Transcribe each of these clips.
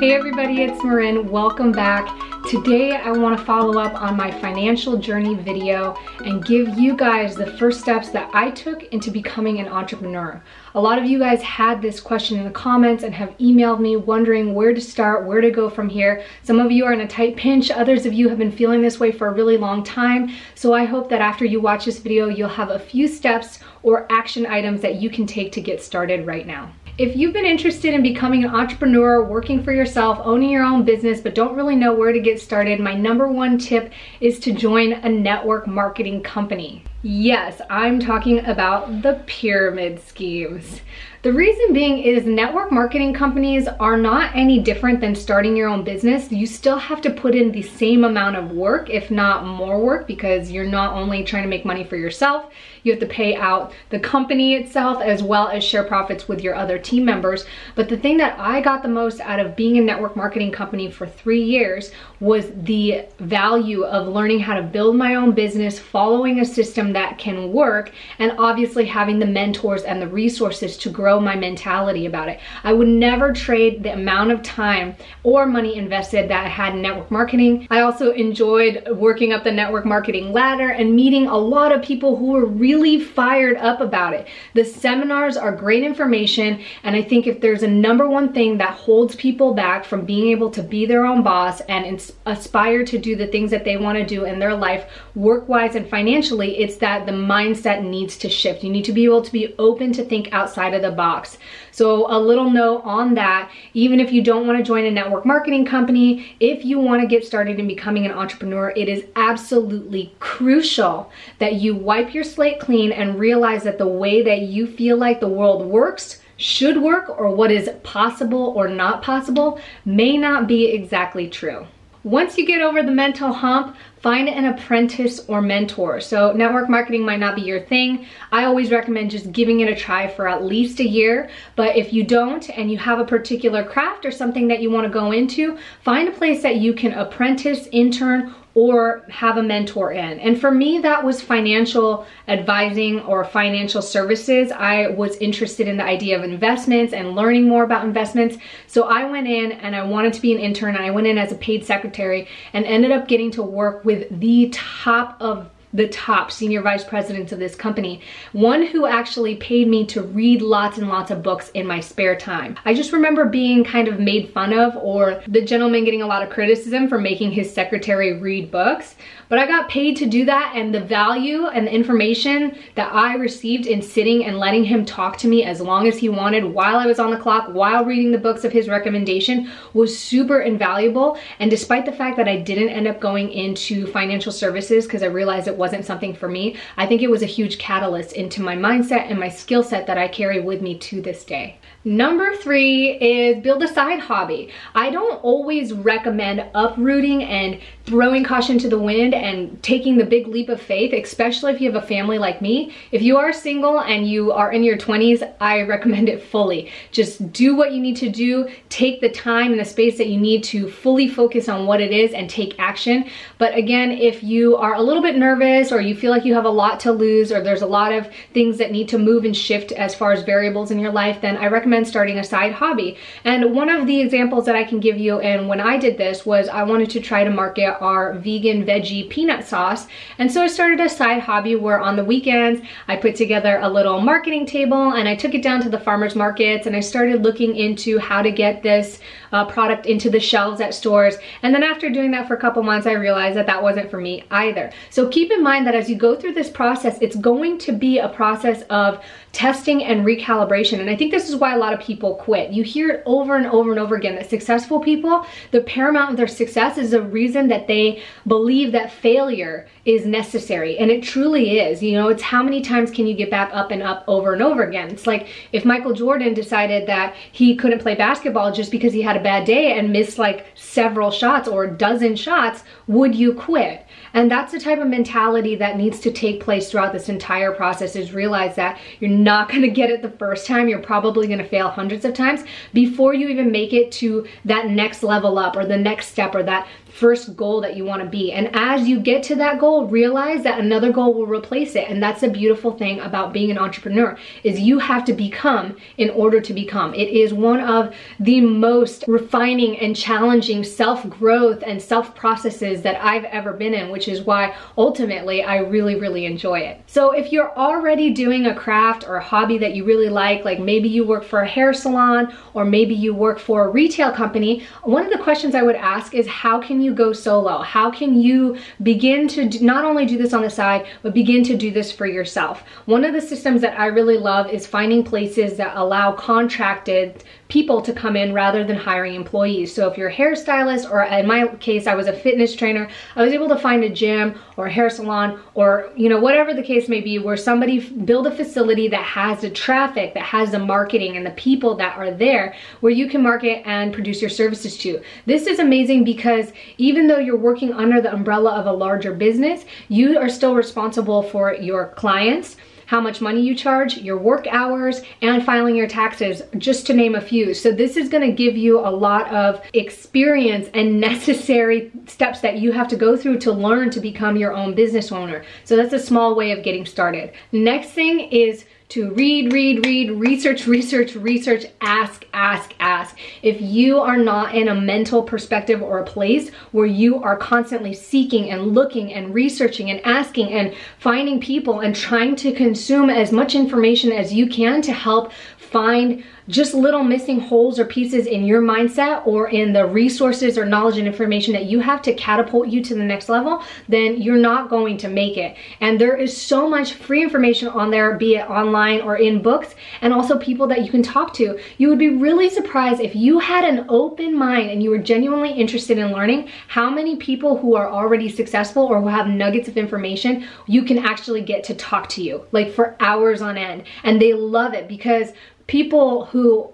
Hey everybody, it's Marin. Welcome back. Today I want to follow up on my financial journey video and give you guys the first steps that I took into becoming an entrepreneur. A lot of you guys had this question in the comments and have emailed me wondering where to start, where to go from here. Some of you are in a tight pinch, others of you have been feeling this way for a really long time. So I hope that after you watch this video, you'll have a few steps or action items that you can take to get started right now. If you've been interested in becoming an entrepreneur, working for yourself, owning your own business, but don't really know where to get started, my number one tip is to join a network marketing company. Yes, I'm talking about the pyramid schemes. The reason being is network marketing companies are not any different than starting your own business. You still have to put in the same amount of work, if not more work, because you're not only trying to make money for yourself, you have to pay out the company itself as well as share profits with your other team members. But the thing that I got the most out of being a network marketing company for three years was the value of learning how to build my own business, following a system that can work, and obviously having the mentors and the resources to grow my mentality about it. I would never trade the amount of time or money invested that I had in network marketing. I also enjoyed working up the network marketing ladder and meeting a lot of people who were really fired up about it. The seminars are great information, and I think if there's a number one thing that holds people back from being able to be their own boss and aspire to do the things that they want to do in their life, work-wise and financially, it's that the mindset needs to shift. You need to be able to be open to think outside of the box. So a little note on that, even if you don't wanna join a network marketing company, if you wanna get started in becoming an entrepreneur, it is absolutely crucial that you wipe your slate clean and realize that the way that you feel like the world works should work or what is possible or not possible may not be exactly true. Once you get over the mental hump, find an apprentice or mentor. So network marketing might not be your thing. I always recommend just giving it a try for at least a year. But if you don't and you have a particular craft or something that you wanna go into, find a place that you can apprentice, intern, or have a mentor in. And for me, that was financial advising or financial services. I was interested in the idea of investments and learning more about investments. So I went in and I wanted to be an intern I went in as a paid secretary and ended up getting to work with the top of the top senior vice presidents of this company, one who actually paid me to read lots and lots of books in my spare time. I just remember being kind of made fun of or the gentleman getting a lot of criticism for making his secretary read books, but I got paid to do that and the value and the information that I received in sitting and letting him talk to me as long as he wanted while I was on the clock, while reading the books of his recommendation was super invaluable. And despite the fact that I didn't end up going into financial services because I realized it wasn't something for me, I think it was a huge catalyst into my mindset and my skill set that I carry with me to this day. Number three is build a side hobby. I don't always recommend uprooting and throwing caution to the wind and taking the big leap of faith, especially if you have a family like me. If you are single and you are in your 20s, I recommend it fully. Just do what you need to do, take the time and the space that you need to fully focus on what it is and take action. But again, if you are a little bit nervous or you feel like you have a lot to lose or there's a lot of things that need to move and shift as far as variables in your life, then I recommend starting a side hobby. And one of the examples that I can give you and when I did this was I wanted to try to market our vegan veggie peanut sauce. And so I started a side hobby where on the weekends I put together a little marketing table and I took it down to the farmers markets and I started looking into how to get this uh, product into the shelves at stores. And then after doing that for a couple months, I realized that that wasn't for me either. So keep in mind that as you go through this process, it's going to be a process of testing and recalibration. And I think this is why a lot of people quit. You hear it over and over and over again that successful people, the paramount of their success is the reason that they believe that failure is necessary. And it truly is. You know, it's how many times can you get back up and up over and over again? It's like if Michael Jordan decided that he couldn't play basketball just because he had a bad day and miss like several shots or a dozen shots, would you quit? And that's the type of mentality that needs to take place throughout this entire process is realize that you're not gonna get it the first time. You're probably gonna fail hundreds of times before you even make it to that next level up or the next step or that first goal that you want to be. And as you get to that goal, realize that another goal will replace it. And that's a beautiful thing about being an entrepreneur is you have to become in order to become. It is one of the most refining and challenging self-growth and self-processes that I've ever been in, which is why ultimately I really, really enjoy it. So if you're already doing a craft or a hobby that you really like, like maybe you work for a hair salon or maybe you work for a retail company, one of the questions I would ask is how can you go solo? How can you begin to do, not only do this on the side, but begin to do this for yourself? One of the systems that I really love is finding places that allow contracted people to come in rather than hiring employees. So if you're a hairstylist, or in my case, I was a fitness trainer, I was able to find a gym or a hair salon or, you know, whatever the case may be, where somebody build a facility that has the traffic, that has the marketing and the people that are there where you can market and produce your services to. This is amazing because even though you're working under the umbrella of a larger business, you are still responsible for your clients, how much money you charge, your work hours, and filing your taxes, just to name a few. So this is gonna give you a lot of experience and necessary steps that you have to go through to learn to become your own business owner. So that's a small way of getting started. Next thing is to read, read, read, research, research, research, ask, ask, ask. If you are not in a mental perspective or a place where you are constantly seeking and looking and researching and asking and finding people and trying to consume as much information as you can to help find just little missing holes or pieces in your mindset or in the resources or knowledge and information that you have to catapult you to the next level, then you're not going to make it. And there is so much free information on there, be it online or in books, and also people that you can talk to. You would be really surprised if you had an open mind and you were genuinely interested in learning how many people who are already successful or who have nuggets of information you can actually get to talk to you like for hours on end. And they love it because people who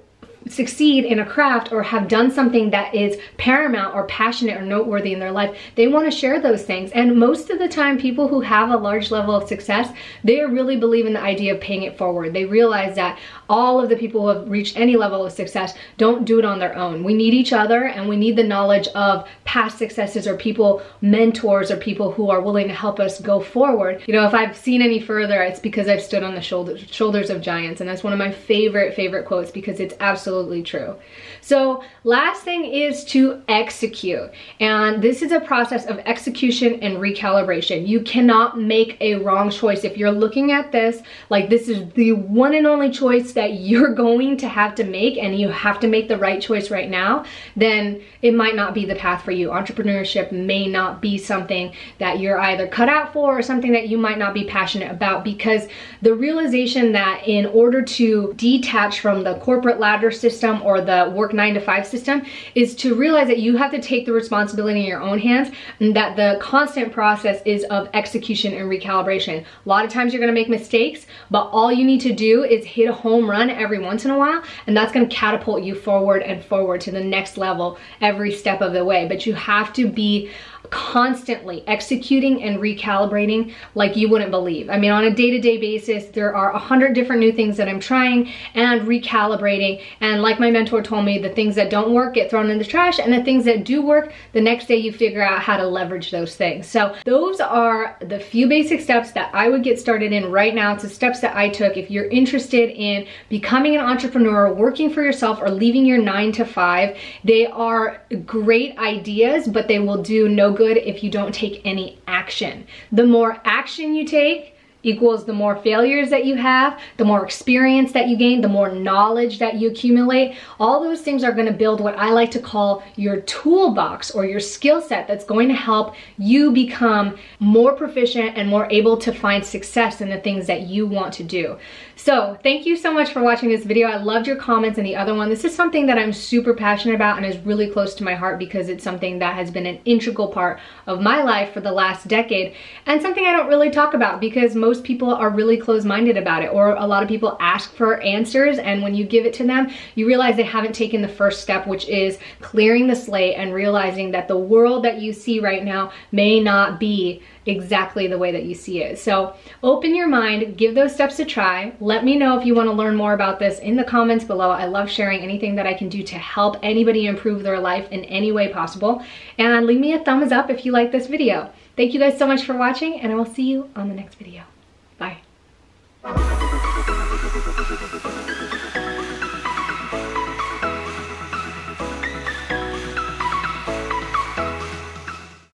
succeed in a craft or have done something that is paramount or passionate or noteworthy in their life, they want to share those things. And most of the time, people who have a large level of success, they really believe in the idea of paying it forward. They realize that all of the people who have reached any level of success don't do it on their own. We need each other and we need the knowledge of past successes or people, mentors or people who are willing to help us go forward. You know, if I've seen any further, it's because I've stood on the shoulders, shoulders of giants. And that's one of my favorite, favorite quotes because it's absolutely true. So last thing is to execute. And this is a process of execution and recalibration. You cannot make a wrong choice. If you're looking at this, like this is the one and only choice that you're going to have to make and you have to make the right choice right now, then it might not be the path for you. Entrepreneurship may not be something that you're either cut out for or something that you might not be passionate about because the realization that in order to detach from the corporate ladder system or the work nine to five system is to realize that you have to take the responsibility in your own hands and that the constant process is of execution and recalibration. A lot of times you're gonna make mistakes, but all you need to do is hit a home run every once in a while, and that's gonna catapult you forward and forward to the next level every step of the way. But you have to be constantly executing and recalibrating like you wouldn't believe. I mean, on a day-to-day -day basis, there are a hundred different new things that I'm trying and recalibrating. And like my mentor told me, the things that don't work get thrown in the trash and the things that do work, the next day you figure out how to leverage those things. So those are the few basic steps that I would get started in right now. It's the steps that I took. If you're interested in becoming an entrepreneur, working for yourself, or leaving your nine to five, they are great ideas, but they will do no good if you don't take any action. The more action you take, equals the more failures that you have, the more experience that you gain, the more knowledge that you accumulate. All those things are gonna build what I like to call your toolbox or your skill set that's going to help you become more proficient and more able to find success in the things that you want to do. So thank you so much for watching this video. I loved your comments and the other one. This is something that I'm super passionate about and is really close to my heart because it's something that has been an integral part of my life for the last decade and something I don't really talk about because most most people are really closed-minded about it or a lot of people ask for answers and when you give it to them, you realize they haven't taken the first step, which is clearing the slate and realizing that the world that you see right now may not be exactly the way that you see it. So open your mind, give those steps a try. Let me know if you wanna learn more about this in the comments below. I love sharing anything that I can do to help anybody improve their life in any way possible. And leave me a thumbs up if you like this video. Thank you guys so much for watching and I will see you on the next video. Bye.